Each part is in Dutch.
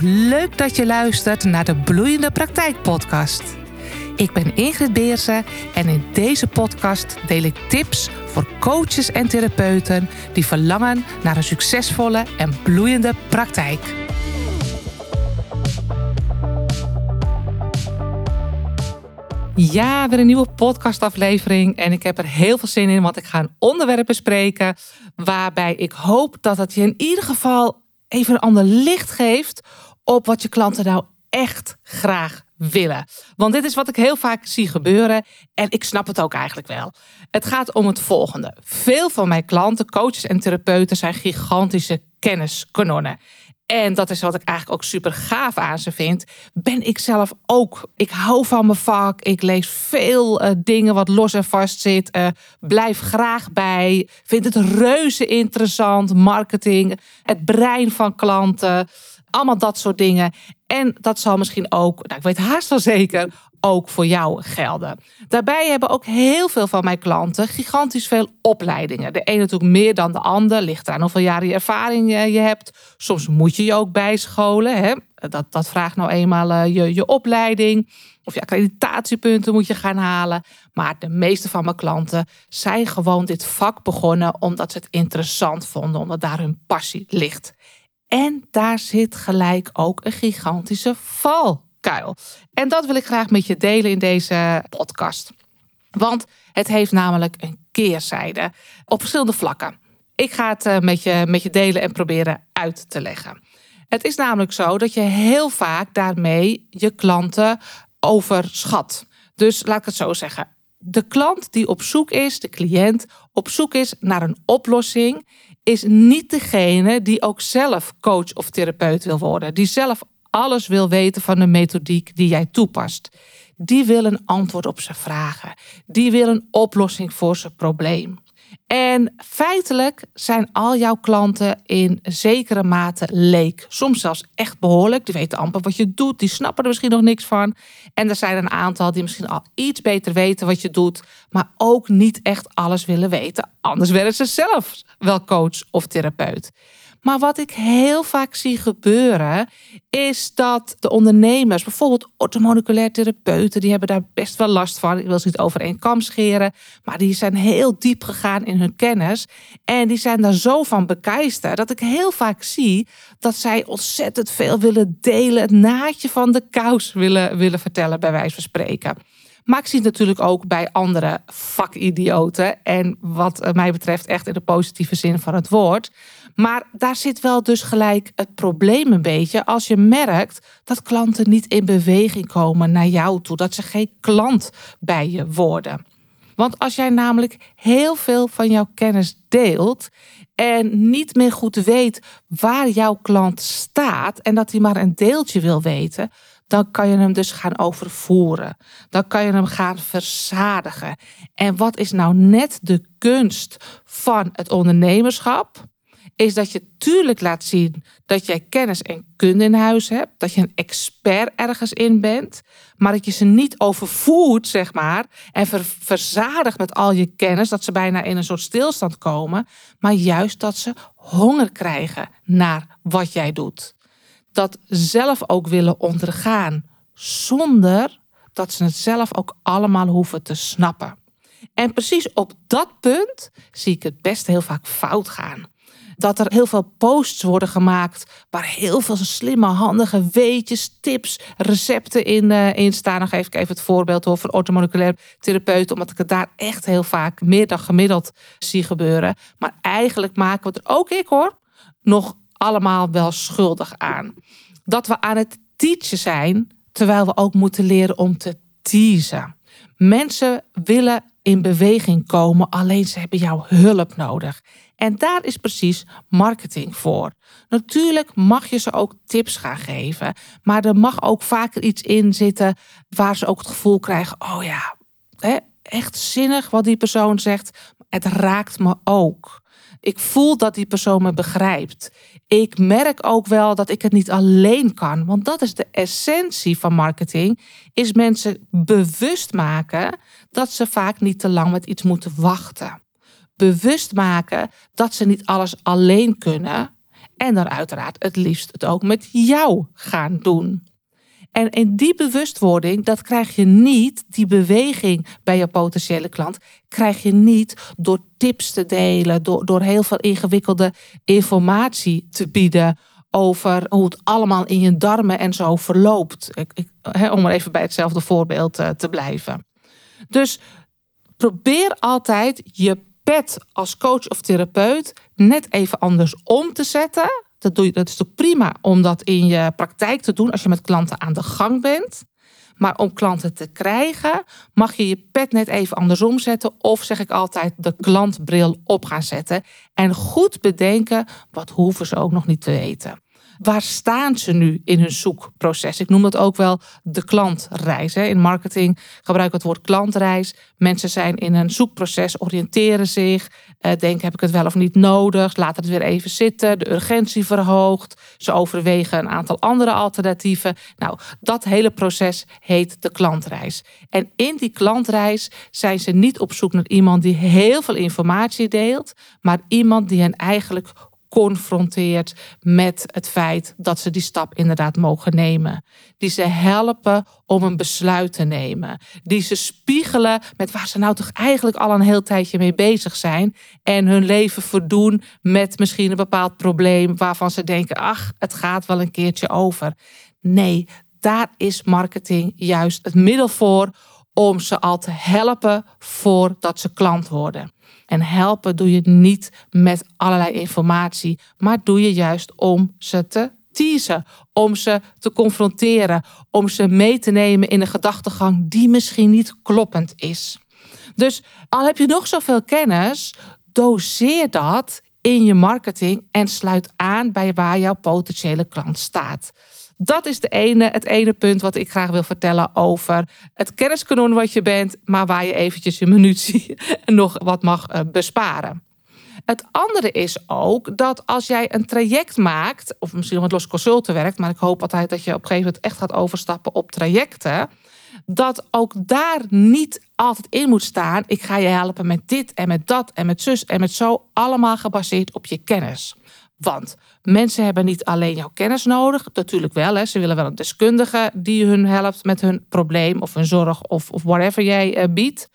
Leuk dat je luistert naar de Bloeiende Praktijk Podcast. Ik ben Ingrid Beersen en in deze podcast deel ik tips voor coaches en therapeuten die verlangen naar een succesvolle en bloeiende praktijk. Ja, weer een nieuwe podcastaflevering. En ik heb er heel veel zin in, want ik ga een onderwerp bespreken. Waarbij ik hoop dat het je in ieder geval even een ander licht geeft op wat je klanten nou echt graag willen. Want dit is wat ik heel vaak zie gebeuren en ik snap het ook eigenlijk wel. Het gaat om het volgende. Veel van mijn klanten, coaches en therapeuten zijn gigantische kenniskanonnen. En dat is wat ik eigenlijk ook super gaaf aan ze vind. Ben ik zelf ook. Ik hou van mijn vak. Ik lees veel uh, dingen wat los en vast zit. Uh, blijf graag bij. Vind het reuze interessant. Marketing. Het brein van klanten. Allemaal dat soort dingen. En dat zal misschien ook, nou, ik weet haast wel zeker, ook voor jou gelden. Daarbij hebben ook heel veel van mijn klanten gigantisch veel opleidingen. De ene natuurlijk meer dan de ander, ligt aan hoeveel jaren je ervaring je hebt. Soms moet je je ook bijscholen. Hè? Dat, dat vraagt nou eenmaal eh, je, je opleiding. Of je accreditatiepunten moet je gaan halen. Maar de meeste van mijn klanten zijn gewoon dit vak begonnen omdat ze het interessant vonden, omdat daar hun passie ligt. En daar zit gelijk ook een gigantische valkuil. En dat wil ik graag met je delen in deze podcast. Want het heeft namelijk een keerzijde op verschillende vlakken. Ik ga het eh, met je, met je delen en proberen uit te leggen. Het is namelijk zo dat je heel vaak daarmee je klanten overschat. Dus laat ik het zo zeggen. De klant die op zoek is, de cliënt, op zoek is naar een oplossing, is niet degene die ook zelf coach of therapeut wil worden. Die zelf alles wil weten van de methodiek die jij toepast. Die wil een antwoord op zijn vragen. Die wil een oplossing voor zijn probleem. En feitelijk zijn al jouw klanten in zekere mate leek. Soms zelfs echt behoorlijk. Die weten amper wat je doet. Die snappen er misschien nog niks van. En er zijn een aantal die misschien al iets beter weten wat je doet. Maar ook niet echt alles willen weten. Anders werden ze zelf wel coach of therapeut. Maar wat ik heel vaak zie gebeuren, is dat de ondernemers, bijvoorbeeld orthomoleculair therapeuten, die hebben daar best wel last van. Ik wil ze niet over één kam scheren, maar die zijn heel diep gegaan in hun kennis. En die zijn daar zo van bekeisterd dat ik heel vaak zie dat zij ontzettend veel willen delen, het naadje van de kous willen, willen vertellen, bij wijze van spreken. Maar ik zie het natuurlijk ook bij andere vakidioten. En wat mij betreft echt in de positieve zin van het woord. Maar daar zit wel dus gelijk het probleem een beetje. Als je merkt dat klanten niet in beweging komen naar jou toe. Dat ze geen klant bij je worden. Want als jij namelijk heel veel van jouw kennis deelt en niet meer goed weet waar jouw klant staat en dat hij maar een deeltje wil weten, dan kan je hem dus gaan overvoeren. Dan kan je hem gaan verzadigen. En wat is nou net de kunst van het ondernemerschap? Is dat je tuurlijk laat zien dat jij kennis en kunde in huis hebt, dat je een expert ergens in bent, maar dat je ze niet overvoert, zeg maar, en ver verzadigt met al je kennis, dat ze bijna in een soort stilstand komen, maar juist dat ze honger krijgen naar wat jij doet dat zelf ook willen ondergaan, zonder dat ze het zelf ook allemaal hoeven te snappen. En precies op dat punt zie ik het best heel vaak fout gaan. Dat er heel veel posts worden gemaakt waar heel veel slimme, handige weetjes, tips, recepten in, in staan. Dan geef ik even het voorbeeld over orthomoleculair therapeut, omdat ik het daar echt heel vaak meer dan gemiddeld zie gebeuren. Maar eigenlijk maken we er ook ik hoor nog allemaal wel schuldig aan. Dat we aan het teachen zijn, terwijl we ook moeten leren om te teasen. Mensen willen in beweging komen, alleen ze hebben jouw hulp nodig. En daar is precies marketing voor. Natuurlijk mag je ze ook tips gaan geven, maar er mag ook vaker iets in zitten waar ze ook het gevoel krijgen: oh ja, echt zinnig wat die persoon zegt. Het raakt me ook. Ik voel dat die persoon me begrijpt. Ik merk ook wel dat ik het niet alleen kan. Want dat is de essentie van marketing. Is mensen bewust maken dat ze vaak niet te lang met iets moeten wachten. Bewust maken dat ze niet alles alleen kunnen. En dan uiteraard het liefst het ook met jou gaan doen. En in die bewustwording, dat krijg je niet, die beweging bij je potentiële klant, krijg je niet door tips te delen, door, door heel veel ingewikkelde informatie te bieden over hoe het allemaal in je darmen en zo verloopt. Ik, ik, om maar even bij hetzelfde voorbeeld uh, te blijven. Dus probeer altijd je pet als coach of therapeut net even anders om te zetten dat, doe je, dat is toch prima om dat in je praktijk te doen als je met klanten aan de gang bent. Maar om klanten te krijgen, mag je je pet net even andersom zetten. Of zeg ik altijd, de klantbril op gaan zetten. En goed bedenken, wat hoeven ze ook nog niet te weten waar staan ze nu in hun zoekproces? Ik noem dat ook wel de klantreis. In marketing gebruik ik het woord klantreis. Mensen zijn in een zoekproces, oriënteren zich, eh, denken heb ik het wel of niet nodig, laten het weer even zitten, de urgentie verhoogt, ze overwegen een aantal andere alternatieven. Nou, dat hele proces heet de klantreis. En in die klantreis zijn ze niet op zoek naar iemand die heel veel informatie deelt, maar iemand die hen eigenlijk confronteert met het feit dat ze die stap inderdaad mogen nemen. Die ze helpen om een besluit te nemen. Die ze spiegelen met waar ze nou toch eigenlijk al een heel tijdje mee bezig zijn. En hun leven verdoen met misschien een bepaald probleem waarvan ze denken, ach, het gaat wel een keertje over. Nee, daar is marketing juist het middel voor om ze al te helpen voordat ze klant worden. En helpen doe je niet met allerlei informatie, maar doe je juist om ze te teasen, om ze te confronteren, om ze mee te nemen in een gedachtegang die misschien niet kloppend is. Dus al heb je nog zoveel kennis, doseer dat in je marketing en sluit aan bij waar jouw potentiële klant staat. Dat is de ene, het ene punt wat ik graag wil vertellen over het kenniskanon wat je bent, maar waar je eventjes je munitie nog wat mag eh, besparen. Het andere is ook dat als jij een traject maakt, of misschien met los consulten werkt, maar ik hoop altijd dat je op een gegeven moment echt gaat overstappen op trajecten, dat ook daar niet altijd in moet staan: ik ga je helpen met dit en met dat en met zus en met zo, allemaal gebaseerd op je kennis. Want mensen hebben niet alleen jouw kennis nodig, natuurlijk wel. Hè. Ze willen wel een deskundige die hun helpt met hun probleem of hun zorg of, of whatever jij uh, biedt.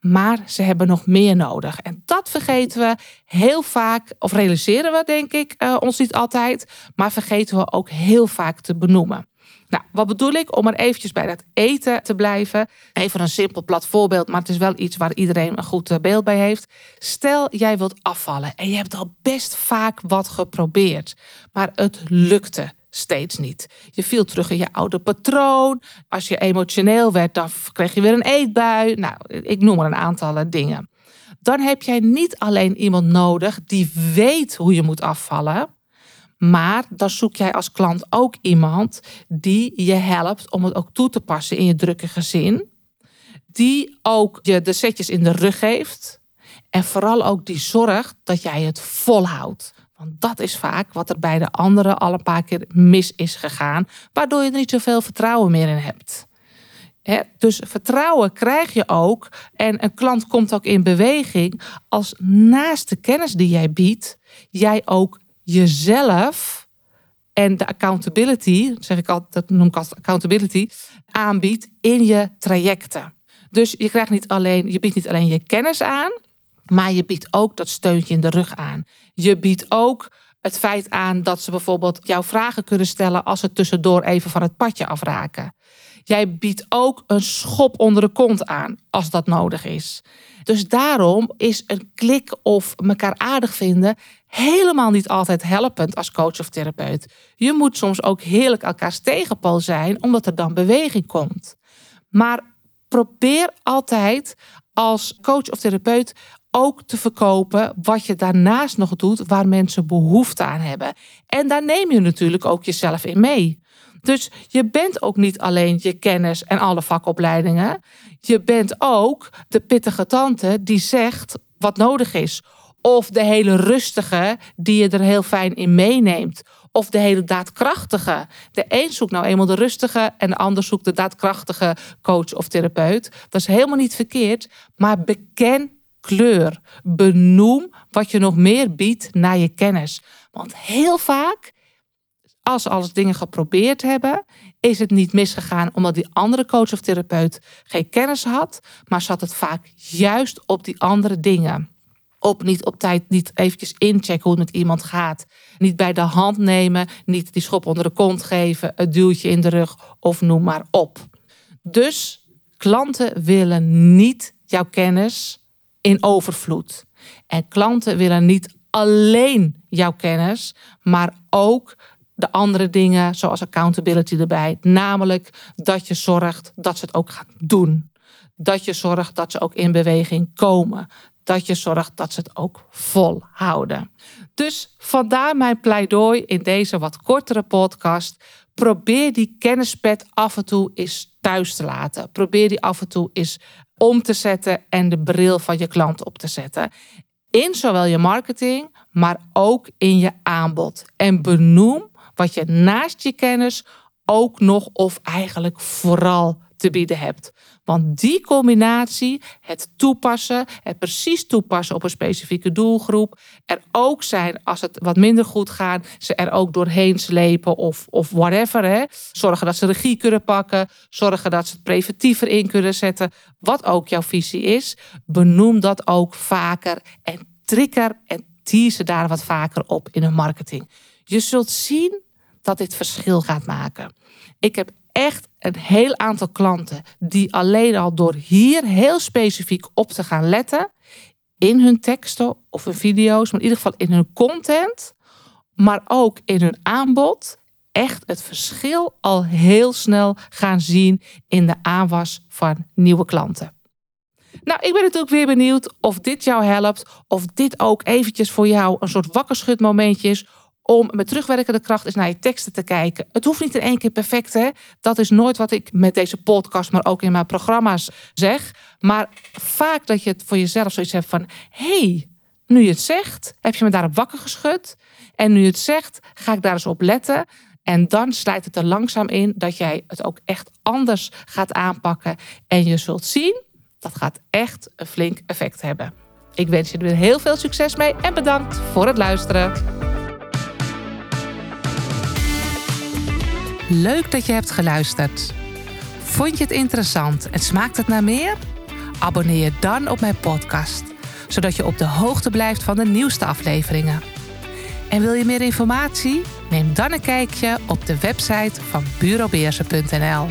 Maar ze hebben nog meer nodig. En dat vergeten we heel vaak, of realiseren we denk ik uh, ons niet altijd, maar vergeten we ook heel vaak te benoemen. Nou, wat bedoel ik? Om er eventjes bij dat eten te blijven. Even een simpel plat voorbeeld, maar het is wel iets waar iedereen een goed eh, beeld bij heeft. Stel, jij wilt afvallen en je hebt al best vaak wat geprobeerd, maar het lukte steeds niet. Je viel terug in je oude patroon. Als je emotioneel werd, dan kreeg je weer een eetbui. Nou, ik noem maar een aantal eh, dingen. Dan heb jij niet alleen iemand nodig die weet hoe je moet afvallen, maar dan zoek jij als klant ook iemand die je helpt om het ook toe te passen in je drukke gezin. Die ook je de setjes in de rug geeft. En vooral ook die zorgt dat jij het volhoudt. Want dat is vaak wat er bij de anderen al een paar keer mis is gegaan. Waardoor je er niet zoveel vertrouwen meer in hebt. dus vertrouwen krijg je ook. En een klant komt ook in beweging als naast de kennis die jij biedt, jij ook jezelf en de accountability, zeg ik altijd, dat noem ik als accountability, aanbiedt in je trajecten. Dus je krijgt niet alleen, je biedt niet alleen je kennis aan, maar je biedt ook dat steuntje in de rug aan. Je biedt ook het feit aan dat ze bijvoorbeeld jouw vragen kunnen stellen als ze tussendoor even van het padje afraken. Jij biedt ook een schop onder de kont aan als dat nodig is. Dus daarom is een klik of elkaar aardig vinden helemaal niet altijd helpend als coach of therapeut. Je moet soms ook heerlijk elkaars tegenpol zijn, omdat er dan beweging komt. Maar probeer altijd als coach of therapeut ook te verkopen wat je daarnaast nog doet waar mensen behoefte aan hebben. En daar neem je natuurlijk ook jezelf in mee. Dus je bent ook niet alleen je kennis en alle vakopleidingen. Je bent ook de pittige tante die zegt wat nodig is. Of de hele rustige die je er heel fijn in meeneemt. Of de hele daadkrachtige. De een zoekt nou eenmaal de rustige en de ander zoekt de daadkrachtige coach of therapeut. Dat is helemaal niet verkeerd, maar beken kleur. Benoem wat je nog meer biedt naar je kennis. Want heel vaak, als ze alles dingen geprobeerd hebben, is het niet misgegaan omdat die andere coach of therapeut geen kennis had, maar zat het vaak juist op die andere dingen. Op niet op tijd, niet eventjes inchecken hoe het met iemand gaat. Niet bij de hand nemen, niet die schop onder de kont geven, het duwtje in de rug of noem maar op. Dus klanten willen niet jouw kennis in overvloed. En klanten willen niet alleen jouw kennis, maar ook de andere dingen zoals accountability erbij. Namelijk dat je zorgt dat ze het ook gaan doen. Dat je zorgt dat ze ook in beweging komen. Dat je zorgt dat ze het ook volhouden. Dus vandaar mijn pleidooi in deze wat kortere podcast. Probeer die kennispet af en toe eens thuis te laten. Probeer die af en toe eens om te zetten en de bril van je klant op te zetten. In zowel je marketing, maar ook in je aanbod. En benoem wat je naast je kennis ook nog of eigenlijk vooral te bieden hebt. Want die combinatie, het toepassen, het precies toepassen op een specifieke doelgroep, er ook zijn als het wat minder goed gaat, ze er ook doorheen slepen of, of whatever. Hè. Zorgen dat ze regie kunnen pakken, zorgen dat ze het preventiever in kunnen zetten, wat ook jouw visie is. Benoem dat ook vaker en trigger en tease daar wat vaker op in een marketing. Je zult zien dat dit verschil gaat maken. Ik heb echt een heel aantal klanten die alleen al door hier heel specifiek op te gaan letten in hun teksten of hun video's, maar in ieder geval in hun content, maar ook in hun aanbod, echt het verschil al heel snel gaan zien in de aanwas van nieuwe klanten. Nou, ik ben natuurlijk weer benieuwd of dit jou helpt, of dit ook eventjes voor jou een soort wakkerschutmomentje is om met terugwerkende kracht eens naar je teksten te kijken. Het hoeft niet in één keer perfect, hè? Dat is nooit wat ik met deze podcast, maar ook in mijn programma's zeg. Maar vaak dat je het voor jezelf zoiets hebt van: hey, nu je het zegt, heb je me daarop wakker geschud. En nu je het zegt, ga ik daar eens op letten. En dan slijt het er langzaam in dat jij het ook echt anders gaat aanpakken. En je zult zien, dat gaat echt een flink effect hebben. Ik wens je er heel veel succes mee en bedankt voor het luisteren. Leuk dat je hebt geluisterd. Vond je het interessant en smaakt het naar meer? Abonneer je dan op mijn podcast, zodat je op de hoogte blijft van de nieuwste afleveringen. En wil je meer informatie? Neem dan een kijkje op de website van bureaubeersen.nl.